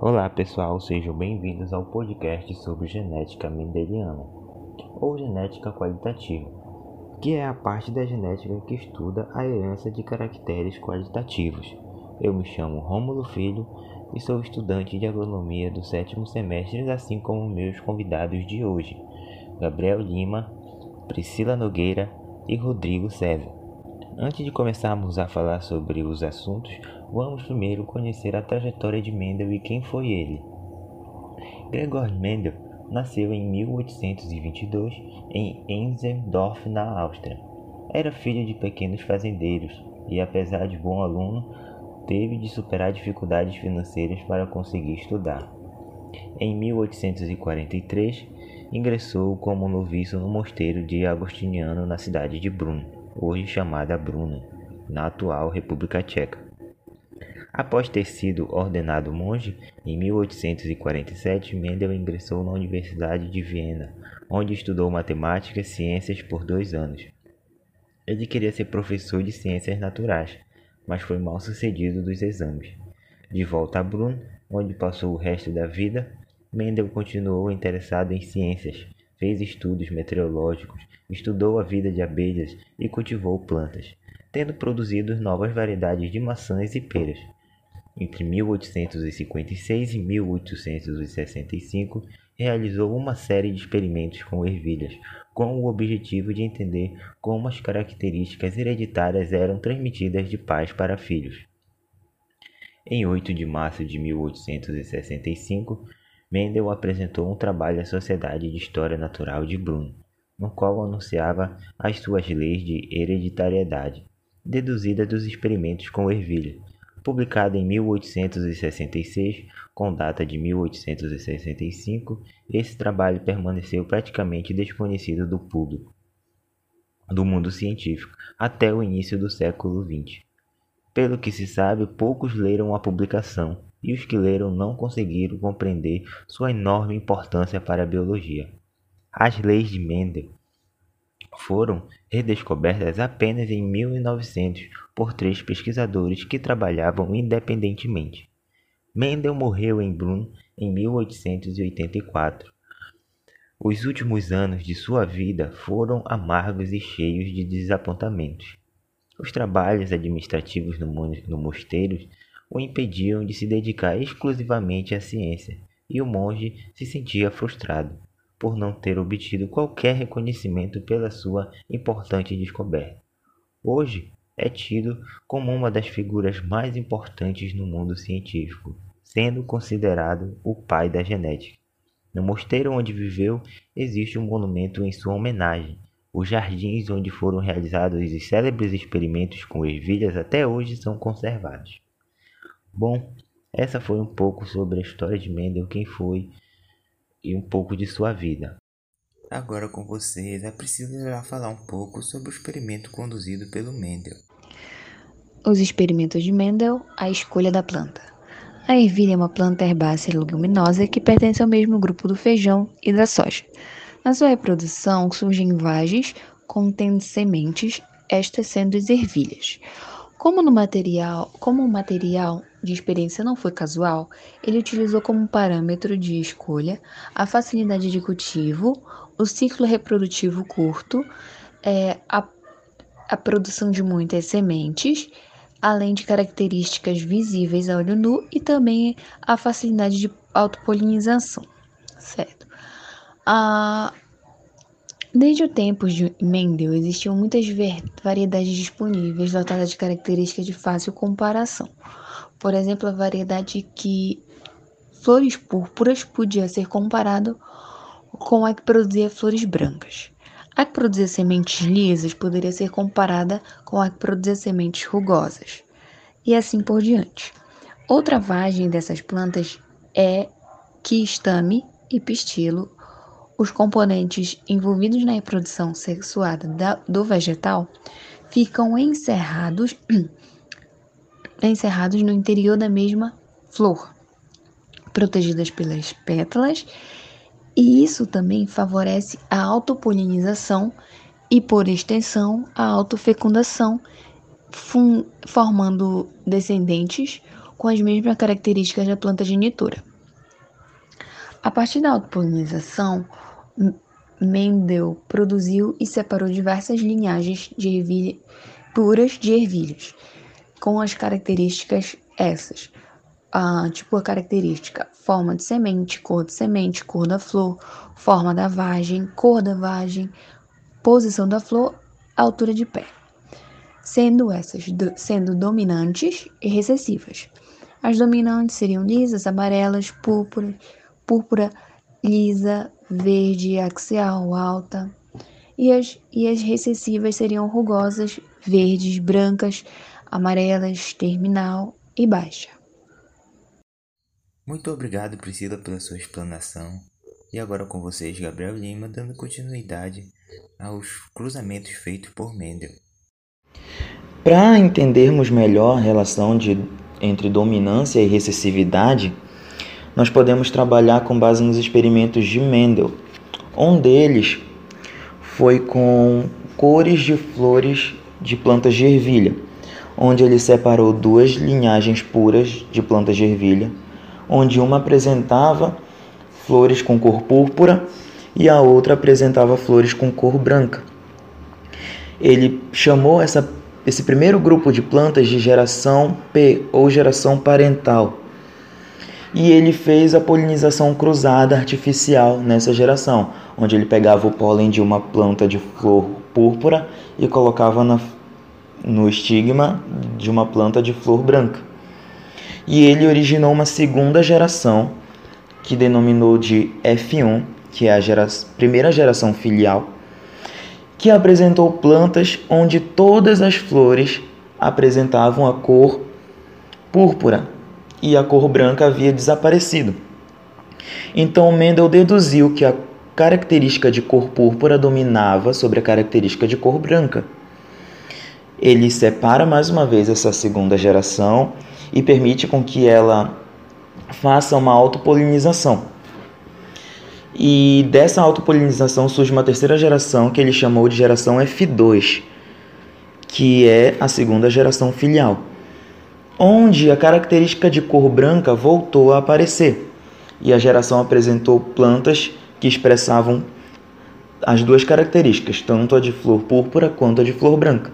Olá pessoal, sejam bem-vindos ao podcast sobre genética mendeliana ou genética qualitativa, que é a parte da genética que estuda a herança de caracteres qualitativos. Eu me chamo Rômulo Filho e sou estudante de agronomia do sétimo semestre, assim como meus convidados de hoje, Gabriel Lima, Priscila Nogueira e Rodrigo César. Antes de começarmos a falar sobre os assuntos, vamos primeiro conhecer a trajetória de Mendel e quem foi ele. Gregor Mendel nasceu em 1822 em Enzendorf, na Áustria. Era filho de pequenos fazendeiros e, apesar de bom aluno, teve de superar dificuldades financeiras para conseguir estudar. Em 1843, ingressou como noviço no mosteiro de Agostiniano na cidade de Brunn, hoje chamada Bruna, na atual República Tcheca. Após ter sido ordenado monge, em 1847 Mendel ingressou na Universidade de Viena, onde estudou matemática e ciências por dois anos. Ele queria ser professor de ciências naturais, mas foi mal sucedido dos exames. De volta a Brunn, onde passou o resto da vida, Mendel continuou interessado em ciências, fez estudos meteorológicos, estudou a vida de abelhas e cultivou plantas, tendo produzido novas variedades de maçãs e peras. Entre 1856 e 1865, realizou uma série de experimentos com ervilhas, com o objetivo de entender como as características hereditárias eram transmitidas de pais para filhos. Em 8 de março de 1865, Mendel apresentou um trabalho à Sociedade de História Natural de Brunn, no qual anunciava as suas leis de hereditariedade, deduzida dos experimentos com ervilha. Publicado em 1866, com data de 1865, esse trabalho permaneceu praticamente desconhecido do público do mundo científico até o início do século XX. Pelo que se sabe, poucos leram a publicação e os que leram não conseguiram compreender sua enorme importância para a biologia. As leis de Mendel foram redescobertas apenas em 1900 por três pesquisadores que trabalhavam independentemente. Mendel morreu em Brunn em 1884. Os últimos anos de sua vida foram amargos e cheios de desapontamentos. Os trabalhos administrativos no, no mosteiro o impediam de se dedicar exclusivamente à ciência, e o monge se sentia frustrado por não ter obtido qualquer reconhecimento pela sua importante descoberta. Hoje é tido como uma das figuras mais importantes no mundo científico, sendo considerado o pai da genética. No mosteiro onde viveu existe um monumento em sua homenagem. Os jardins onde foram realizados os célebres experimentos com ervilhas até hoje são conservados. Bom, essa foi um pouco sobre a história de Mendel, quem foi e um pouco de sua vida. Agora com vocês é preciso falar um pouco sobre o experimento conduzido pelo Mendel. Os experimentos de Mendel, a escolha da planta. A ervilha é uma planta herbácea leguminosa que pertence ao mesmo grupo do feijão e da soja. Na sua reprodução surgem vagens contendo sementes, estas sendo as ervilhas. Como no material, como o material de experiência não foi casual, ele utilizou como parâmetro de escolha a facilidade de cultivo, o ciclo reprodutivo curto, é, a, a produção de muitas sementes, além de características visíveis a olho nu e também a facilidade de autopolinização, certo? A, Desde o tempo de Mendel, existiam muitas variedades disponíveis dotadas de características de fácil comparação. Por exemplo, a variedade que flores púrpuras podia ser comparado com a que produzia flores brancas. A que produzia sementes lisas poderia ser comparada com a que produzia sementes rugosas, e assim por diante. Outra vagem dessas plantas é quistame e pistilo os componentes envolvidos na reprodução sexuada da, do vegetal ficam encerrados, encerrados no interior da mesma flor, protegidas pelas pétalas, e isso também favorece a autopolinização e, por extensão, a autofecundação, formando descendentes com as mesmas características da planta genitora. A partir da autopolinização, Mendel produziu e separou diversas linhagens de ervilha, puras de ervilhas, com as características essas. Ah, tipo a característica forma de semente, cor de semente, cor da flor, forma da vagem, cor da vagem, posição da flor, altura de pé, sendo essas do, sendo dominantes e recessivas. As dominantes seriam lisas, amarelas, púrpura, púrpura lisa, verde, axial, alta. E as, e as recessivas seriam rugosas, verdes, brancas, amarelas, terminal e baixa. Muito obrigado, Priscila, pela sua explanação. E agora com vocês, Gabriel Lima, dando continuidade aos cruzamentos feitos por Mendel. Para entendermos melhor a relação de, entre dominância e recessividade, nós podemos trabalhar com base nos experimentos de Mendel. Um deles foi com cores de flores de plantas de ervilha, onde ele separou duas linhagens puras de plantas de ervilha, onde uma apresentava flores com cor púrpura e a outra apresentava flores com cor branca. Ele chamou essa, esse primeiro grupo de plantas de geração P ou geração parental e ele fez a polinização cruzada artificial nessa geração, onde ele pegava o pólen de uma planta de flor púrpura e colocava na, no estigma de uma planta de flor branca. E ele originou uma segunda geração, que denominou de F1, que é a gera primeira geração filial, que apresentou plantas onde todas as flores apresentavam a cor púrpura, e a cor branca havia desaparecido. Então Mendel deduziu que a característica de cor púrpura dominava sobre a característica de cor branca. Ele separa mais uma vez essa segunda geração e permite com que ela faça uma autopolinização. E dessa autopolinização surge uma terceira geração que ele chamou de geração F2, que é a segunda geração filial onde a característica de cor branca voltou a aparecer e a geração apresentou plantas que expressavam as duas características, tanto a de flor púrpura quanto a de flor branca,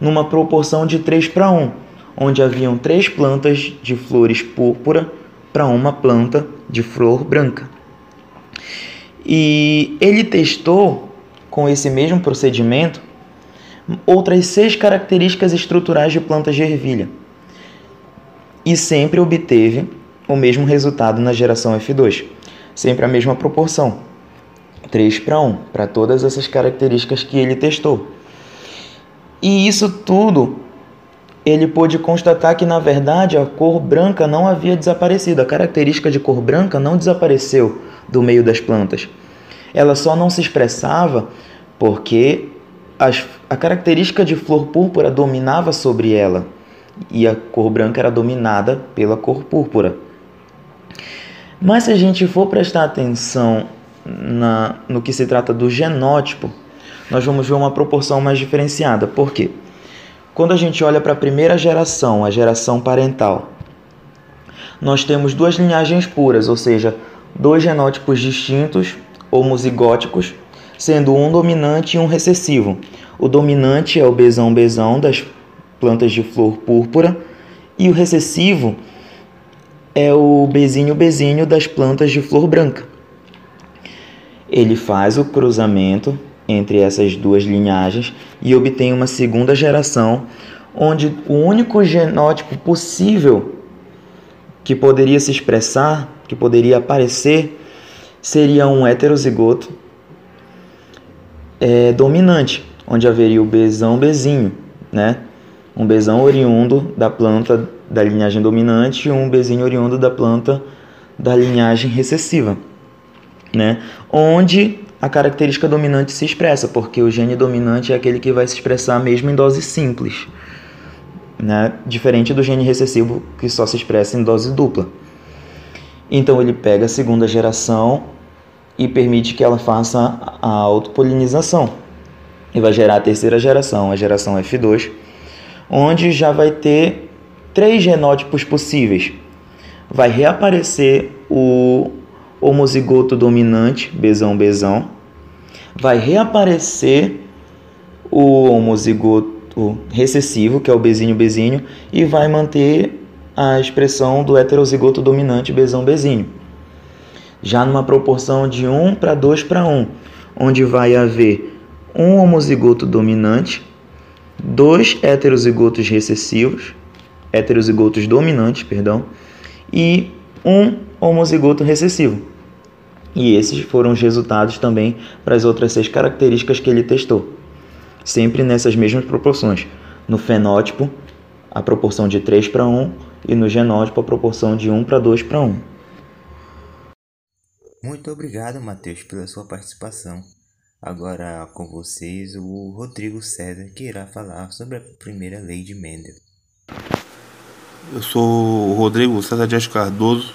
numa proporção de 3 para 1, onde haviam três plantas de flores púrpura para uma planta de flor branca. E ele testou com esse mesmo procedimento outras seis características estruturais de plantas de ervilha e sempre obteve o mesmo resultado na geração F2, sempre a mesma proporção, 3 para 1, para todas essas características que ele testou. E isso tudo ele pôde constatar que na verdade a cor branca não havia desaparecido, a característica de cor branca não desapareceu do meio das plantas. Ela só não se expressava porque as, a característica de flor púrpura dominava sobre ela e a cor branca era dominada pela cor púrpura. Mas se a gente for prestar atenção na, no que se trata do genótipo, nós vamos ver uma proporção mais diferenciada. Por quê? Quando a gente olha para a primeira geração, a geração parental, nós temos duas linhagens puras, ou seja, dois genótipos distintos, homozigóticos, sendo um dominante e um recessivo. O dominante é o besão-besão das plantas de flor púrpura, e o recessivo é o bezinho-bezinho das plantas de flor branca. Ele faz o cruzamento entre essas duas linhagens e obtém uma segunda geração, onde o único genótipo possível que poderia se expressar, que poderia aparecer, seria um heterozigoto é, dominante, onde haveria o besão-bezinho, né? um besão oriundo da planta da linhagem dominante e um bezinho oriundo da planta da linhagem recessiva, né? Onde a característica dominante se expressa, porque o gene dominante é aquele que vai se expressar mesmo em dose simples, né? Diferente do gene recessivo que só se expressa em dose dupla. Então ele pega a segunda geração e permite que ela faça a autopolinização. e vai gerar a terceira geração, a geração F2, onde já vai ter três genótipos possíveis. Vai reaparecer o homozigoto dominante, besão besão, vai reaparecer o homozigoto recessivo, que é o bezinho bezinho, e vai manter a expressão do heterozigoto dominante besão bezinho. Já numa proporção de 1 para 2 para 1, onde vai haver um homozigoto dominante, dois heterozigotos recessivos, heterozigotos dominantes, perdão, e um homozigoto recessivo. E esses foram os resultados também para as outras seis características que ele testou. Sempre nessas mesmas proporções. No fenótipo, a proporção de 3 para 1 e no genótipo, a proporção de 1 para 2 para 1. Muito obrigado, Matheus, pela sua participação. Agora com vocês o Rodrigo César que irá falar sobre a primeira lei de Mendel. Eu sou o Rodrigo César Dias Cardoso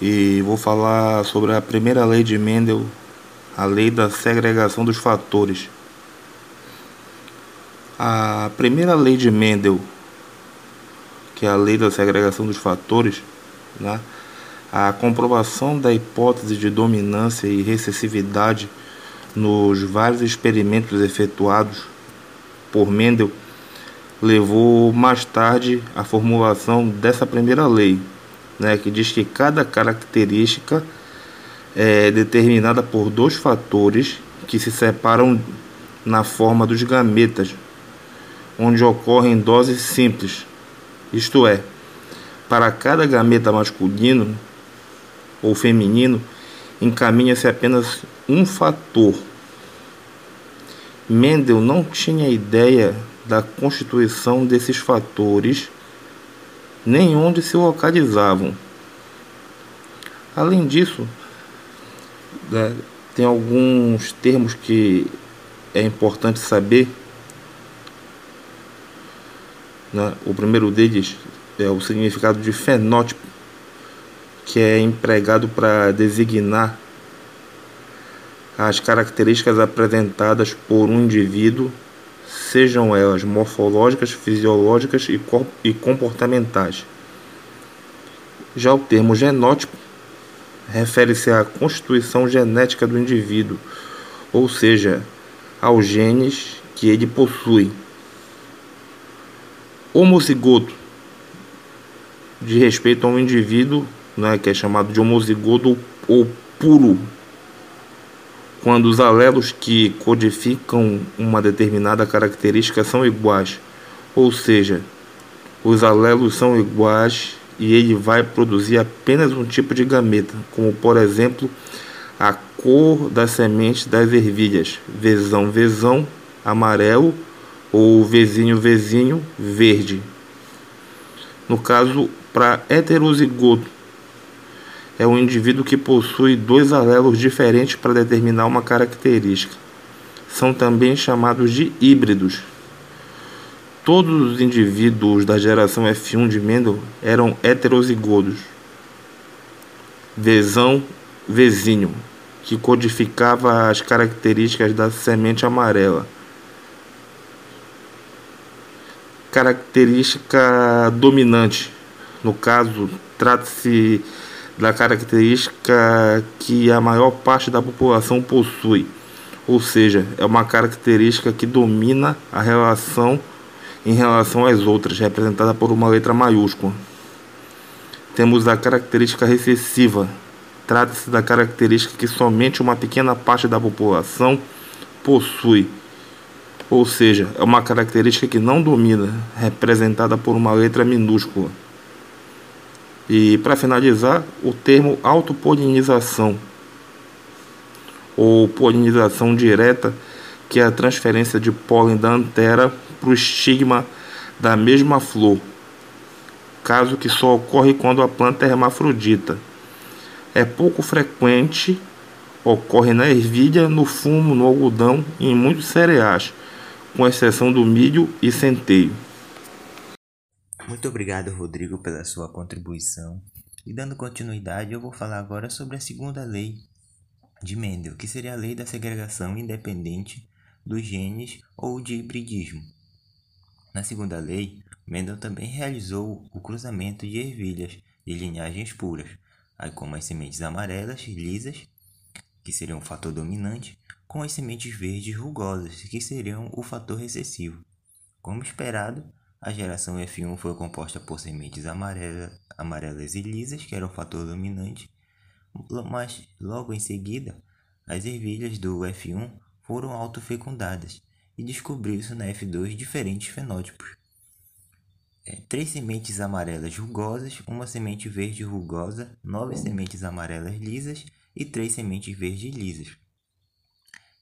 e vou falar sobre a primeira lei de Mendel, a lei da segregação dos fatores. A primeira lei de Mendel, que é a lei da segregação dos fatores, né? a comprovação da hipótese de dominância e recessividade nos vários experimentos efetuados por Mendel, levou mais tarde à formulação dessa primeira lei, né, que diz que cada característica é determinada por dois fatores que se separam na forma dos gametas, onde ocorrem doses simples, isto é, para cada gameta masculino ou feminino, encaminha-se apenas um fator. Mendel não tinha ideia da constituição desses fatores, nem onde se localizavam. Além disso, né, tem alguns termos que é importante saber. Né? O primeiro deles é o significado de fenótipo que é empregado para designar as características apresentadas por um indivíduo, sejam elas morfológicas, fisiológicas e comportamentais. Já o termo genótipo refere-se à constituição genética do indivíduo, ou seja, aos genes que ele possui. Homozigoto, de respeito a um indivíduo né, que é chamado de homozigoto ou puro, quando os alelos que codificam uma determinada característica são iguais, ou seja, os alelos são iguais e ele vai produzir apenas um tipo de gameta, como por exemplo a cor das sementes das ervilhas, vezão vezão amarelo ou vezinho vezinho verde. No caso, para heterozigoto, é um indivíduo que possui dois alelos diferentes para determinar uma característica. São também chamados de híbridos. Todos os indivíduos da geração F1 de Mendel eram heterozigodos. Vezão, vezinho, que codificava as características da semente amarela. Característica dominante. No caso, trata-se da característica que a maior parte da população possui, ou seja, é uma característica que domina a relação em relação às outras, representada por uma letra maiúscula. Temos a característica recessiva. Trata-se da característica que somente uma pequena parte da população possui, ou seja, é uma característica que não domina, representada por uma letra minúscula. E para finalizar, o termo autopolinização ou polinização direta, que é a transferência de pólen da antera para o estigma da mesma flor, caso que só ocorre quando a planta é hermafrodita. É pouco frequente, ocorre na ervilha, no fumo, no algodão e em muitos cereais, com exceção do milho e centeio. Muito obrigado, Rodrigo, pela sua contribuição. E dando continuidade, eu vou falar agora sobre a segunda lei de Mendel, que seria a lei da segregação independente dos genes ou de hibridismo. Na segunda lei, Mendel também realizou o cruzamento de ervilhas de linhagens puras, aí como as sementes amarelas lisas, que seriam o fator dominante, com as sementes verdes rugosas, que seriam o fator recessivo. Como esperado, a geração F1 foi composta por sementes amarela, amarelas e lisas, que era o fator dominante, mas logo em seguida, as ervilhas do F1 foram autofecundadas e descobriu-se na F2 diferentes fenótipos. É, três sementes amarelas rugosas, uma semente verde rugosa, nove sementes amarelas lisas e três sementes verdes lisas.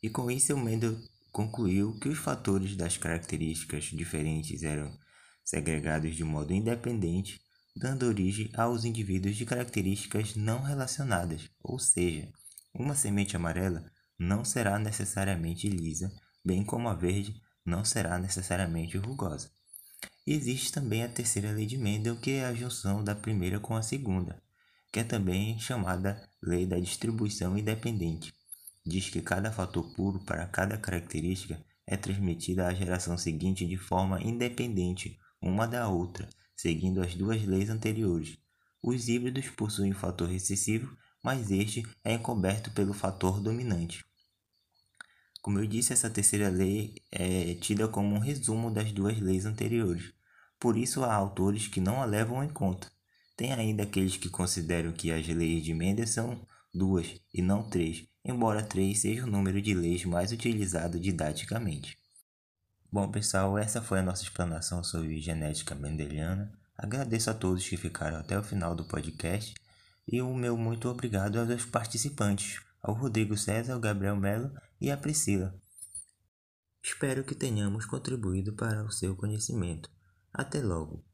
E com isso, o Mendel concluiu que os fatores das características diferentes eram segregados de modo independente, dando origem aos indivíduos de características não relacionadas, ou seja, uma semente amarela não será necessariamente lisa, bem como a verde não será necessariamente rugosa. Existe também a terceira lei de Mendel, que é a junção da primeira com a segunda, que é também chamada lei da distribuição independente. Diz que cada fator puro para cada característica é transmitida à geração seguinte de forma independente uma da outra, seguindo as duas leis anteriores. Os híbridos possuem o fator recessivo, mas este é encoberto pelo fator dominante. Como eu disse, essa terceira lei é tida como um resumo das duas leis anteriores. Por isso, há autores que não a levam em conta. Tem ainda aqueles que consideram que as leis de Mendes são duas e não três, embora três seja o número de leis mais utilizado didaticamente. Bom, pessoal, essa foi a nossa explanação sobre genética mendeliana. Agradeço a todos que ficaram até o final do podcast e o meu muito obrigado aos participantes, ao Rodrigo César, ao Gabriel Melo e à Priscila. Espero que tenhamos contribuído para o seu conhecimento. Até logo!